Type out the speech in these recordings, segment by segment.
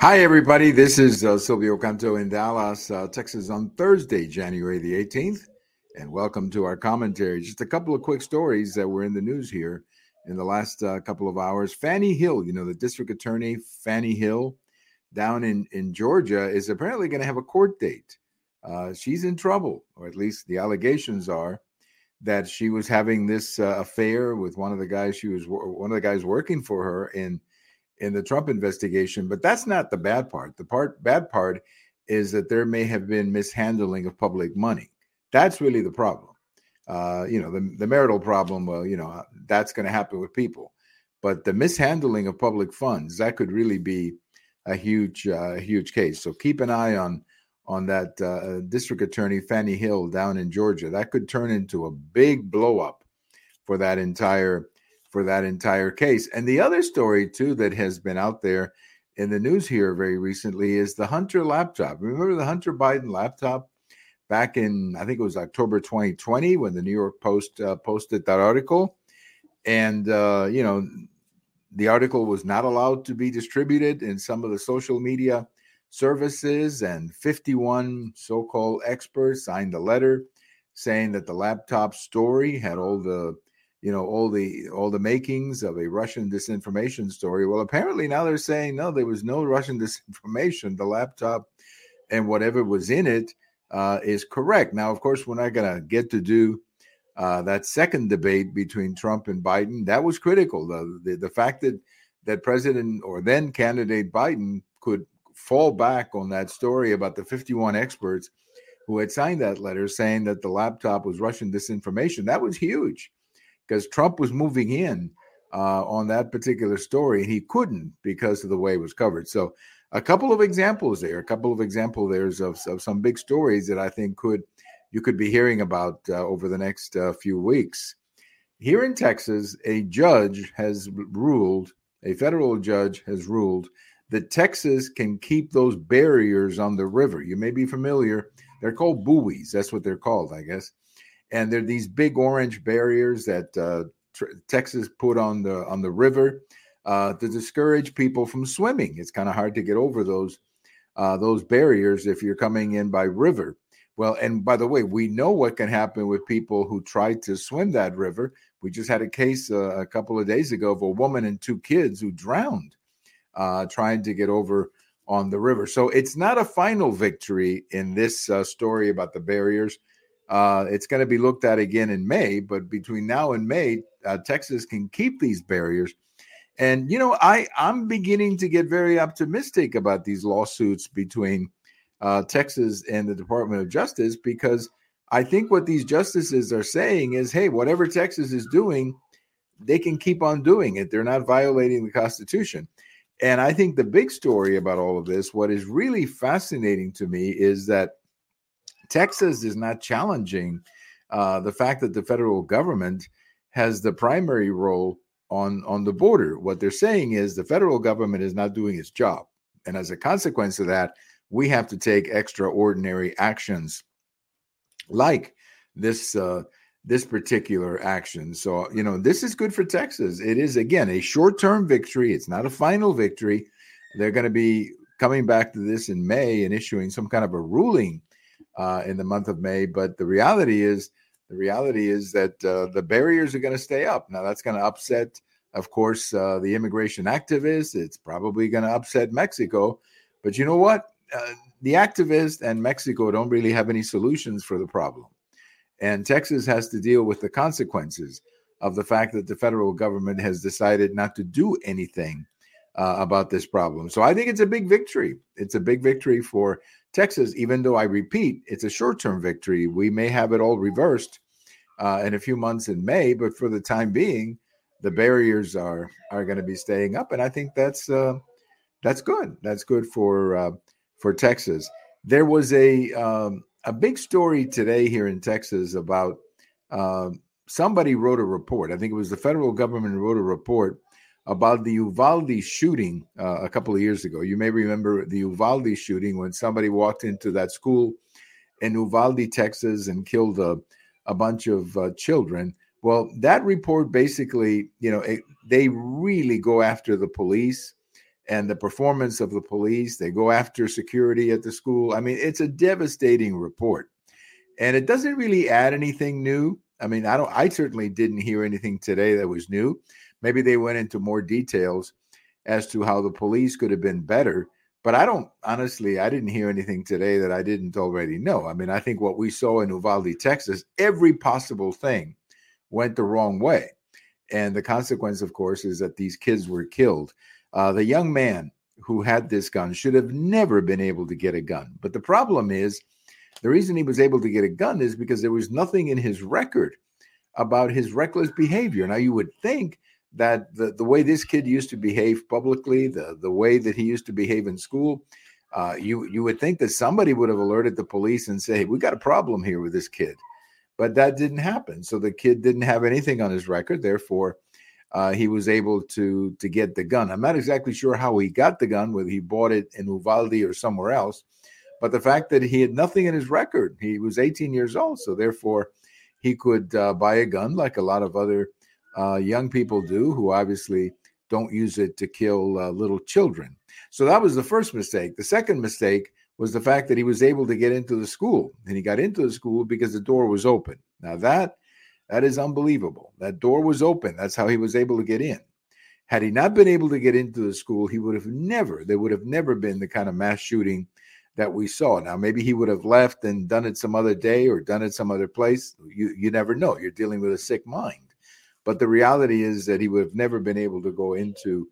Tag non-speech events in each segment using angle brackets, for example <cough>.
Hi, everybody. This is uh, Silvio Canto in Dallas, uh, Texas on Thursday, January the 18th. And welcome to our commentary. Just a couple of quick stories that were in the news here in the last uh, couple of hours. Fannie Hill, you know, the district attorney, Fannie Hill, down in, in Georgia, is apparently going to have a court date. Uh, she's in trouble, or at least the allegations are that she was having this uh, affair with one of the guys she was one of the guys working for her in in the Trump investigation. But that's not the bad part. The part bad part is that there may have been mishandling of public money. That's really the problem. Uh, you know, the, the marital problem, well, you know, that's going to happen with people. But the mishandling of public funds, that could really be a huge, uh, huge case. So keep an eye on on that uh, district attorney Fannie Hill down in Georgia. That could turn into a big blowup for that entire for that entire case. And the other story, too, that has been out there in the news here very recently is the Hunter laptop. Remember the Hunter Biden laptop back in, I think it was October 2020 when the New York Post uh, posted that article. And, uh, you know, the article was not allowed to be distributed in some of the social media services, and 51 so called experts signed a letter saying that the laptop story had all the you know all the all the makings of a Russian disinformation story. Well, apparently now they're saying no, there was no Russian <laughs> disinformation. The laptop and whatever was in it uh, is correct. Now, of course, we're not going to get to do uh, that second debate between Trump and Biden. That was critical. The, the the fact that that President or then candidate Biden could fall back on that story about the 51 experts who had signed that letter saying that the laptop was Russian disinformation. That was huge because Trump was moving in uh, on that particular story. And he couldn't because of the way it was covered. So, a couple of examples there, a couple of examples there's of, of some big stories that I think could you could be hearing about uh, over the next uh, few weeks. Here in Texas, a judge has ruled, a federal judge has ruled that Texas can keep those barriers on the river. You may be familiar; they're called buoys. That's what they're called, I guess and there are these big orange barriers that uh, tr- Texas put on the on the river uh, to discourage people from swimming. It's kind of hard to get over those uh, those barriers if you're coming in by river. Well, and by the way, we know what can happen with people who try to swim that river. We just had a case uh, a couple of days ago of a woman and two kids who drowned uh, trying to get over on the river. So it's not a final victory in this uh, story about the barriers. Uh, it's going to be looked at again in May, but between now and May, uh, Texas can keep these barriers. And you know, I I'm beginning to get very optimistic about these lawsuits between uh, Texas and the Department of Justice because I think what these justices are saying is, hey, whatever Texas is doing, they can keep on doing it. They're not violating the Constitution. And I think the big story about all of this, what is really fascinating to me, is that Texas is not challenging uh, the fact that the federal government has the primary role on on the border. What they're saying is the federal government is not doing its job, and as a consequence of that, we have to take extraordinary actions, like this uh, this particular action. So you know this is good for Texas. It is again a short term victory. It's not a final victory. They're going to be coming back to this in May and issuing some kind of a ruling uh, in the month of May. But the reality is, the reality is that uh, the barriers are going to stay up. Now, that's going to upset, of course, uh, the immigration activists. It's probably going to upset Mexico. But you know what? Uh, the activists and Mexico don't really have any solutions for the problem. And Texas has to deal with the consequences of the fact that the federal government has decided not to do anything uh, about this problem. So I think it's a big victory. It's a big victory for Texas, even though I repeat, it's a short term victory. We may have it all reversed uh, in a few months in May, but for the time being, the barriers are are going to be staying up, and I think that's uh, that's good. That's good for uh, for Texas. There was a um, a big story today here in Texas about uh, somebody wrote a report. I think it was the federal government wrote a report about the Uvalde shooting uh, a couple of years ago. You may remember the Uvalde shooting when somebody walked into that school in Uvalde, Texas, and killed a, a bunch of uh, children. Well, that report basically, you know, it, they really go after the police and the performance of the police. They go after security at the school. I mean, it's a devastating report. And it doesn't really add anything new. I mean, I don't I certainly didn't hear anything today that was new. Maybe they went into more details as to how the police could have been better. But I don't honestly, I didn't hear anything today that I didn't already know. I mean, I think what we saw in Uvalde, Texas, every possible thing went the wrong way. And the consequence, of course, is that these kids were killed. Uh, the young man who had this gun should have never been able to get a gun. But the problem is, the reason he was able to get a gun is because there was nothing in his record about his reckless behavior. Now, you would think that the, the way this kid used to behave publicly, the, the way that he used to behave in school, uh, you, you would think that somebody would have alerted the police and say, hey, we got a problem here with this kid. But that didn't happen. So the kid didn't have anything on his record. Therefore, uh, he was able to to get the gun. I'm not exactly sure how he got the gun, whether he bought it in Uvalde or somewhere else. But the fact that he had nothing in his record, he was 18 years old, so therefore he could uh, buy a gun like a lot of other uh, young people do, who obviously don't use it to kill uh, little children. So that was the first mistake. The second mistake was the fact that he was able to get into the school, and he got into the school because the door was open. Now that that is unbelievable. That door was open. That's how he was able to get in. Had he not been able to get into the school, he would have never, there would have never been the kind of mass shooting that we saw. Now, maybe he would have left and done it some other day or done it some other place. You you never know. You're dealing with a sick mind. But the reality is that he would have never been able to go into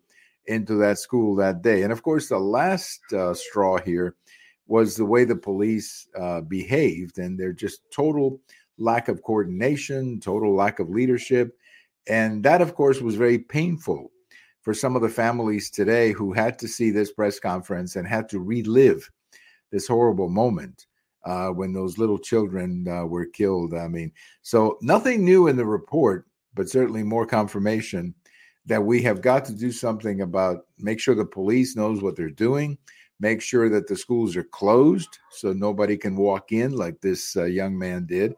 into that school that day. And of course, the last uh, straw here was the way the police uh, behaved and their just total lack of coordination, total lack of leadership. And that, of course, was very painful for some of the families today who had to see this press conference and had to relive this horrible moment uh, when those little children uh, were killed. I mean, so nothing new in the report, but certainly more confirmation that we have got to do something about make sure the police knows what they're doing make sure that the schools are closed so nobody can walk in like this uh, young man did.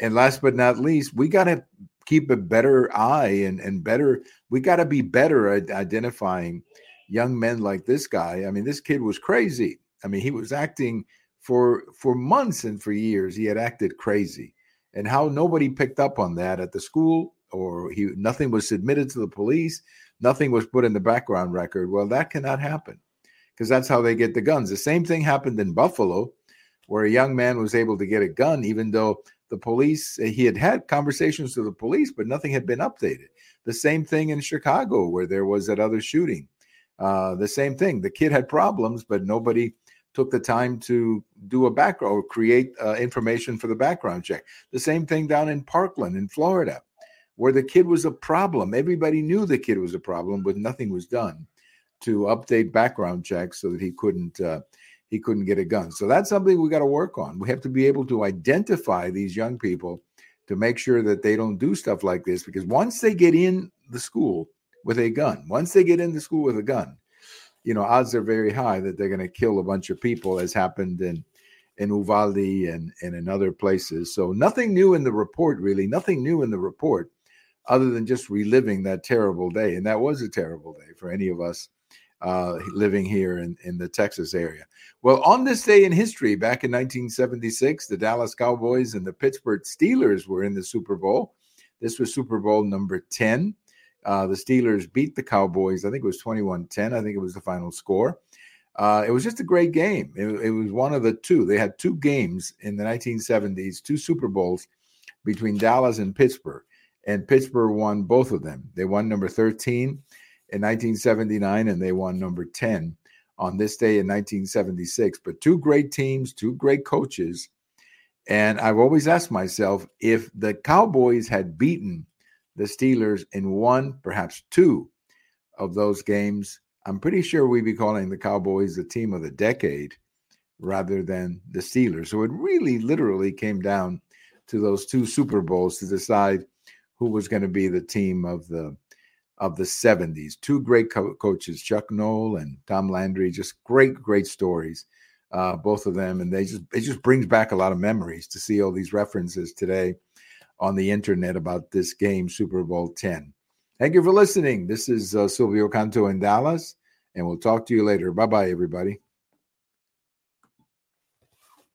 And last but not least we got to keep a better eye and, and better we got to be better at identifying young men like this guy. I mean this kid was crazy. I mean he was acting for for months and for years he had acted crazy. And how nobody picked up on that at the school or he nothing was submitted to the police, nothing was put in the background record. Well, that cannot happen because that's how they get the guns. The same thing happened in Buffalo, where a young man was able to get a gun, even though the police he had had conversations with the police, but nothing had been updated. The same thing in Chicago, where there was that other shooting. Uh, the same thing. The kid had problems, but nobody took the time to do a background or create uh, information for the background check. The same thing down in Parkland in Florida where the kid was a problem. Everybody knew the kid was a problem, but nothing was done to update background checks so that he couldn't uh, he couldn't get a gun. So that's something we got to work on. We have to be able to identify these young people to make sure that they don't do stuff like this because once they get in the school with a gun, once they get in the school with a gun, you know, odds are very high that they're going to kill a bunch of people as happened in in Uvalde and, and in other places. So nothing new in the report, really, nothing new in the report other than just reliving that terrible day. And that was a terrible day for any of us uh, living here in, in the Texas area. Well, on this day in history, back in 1976, the Dallas Cowboys and the Pittsburgh Steelers were in the Super Bowl. This was Super Bowl number 10. Uh, the Steelers beat the Cowboys. I think it was 21 10. I think it was the final score. Uh, it was just a great game. It, it, was one of the two. They had two games in the 1970s, two Super Bowls between Dallas and Pittsburgh and Pittsburgh won both of them. They won number 13 in 1979 and they won number 10 on this day in 1976. But two great teams, two great coaches. And I've always asked myself if the Cowboys had beaten the Steelers in one, perhaps two of those games, I'm pretty sure we'd be calling the Cowboys the team of the decade rather than the Steelers. So it really literally came down to those two Super Bowls to decide who was going to be the team of the of the 70s. Two great co- coaches, Chuck Noll and Tom Landry, just great, great stories, uh, both of them. And they just it just brings back a lot of memories to see all these references today on the internet about this game, Super Bowl 10. Thank you for listening. This is uh, Silvio Canto in Dallas. And we'll talk to you later. Bye bye, everybody.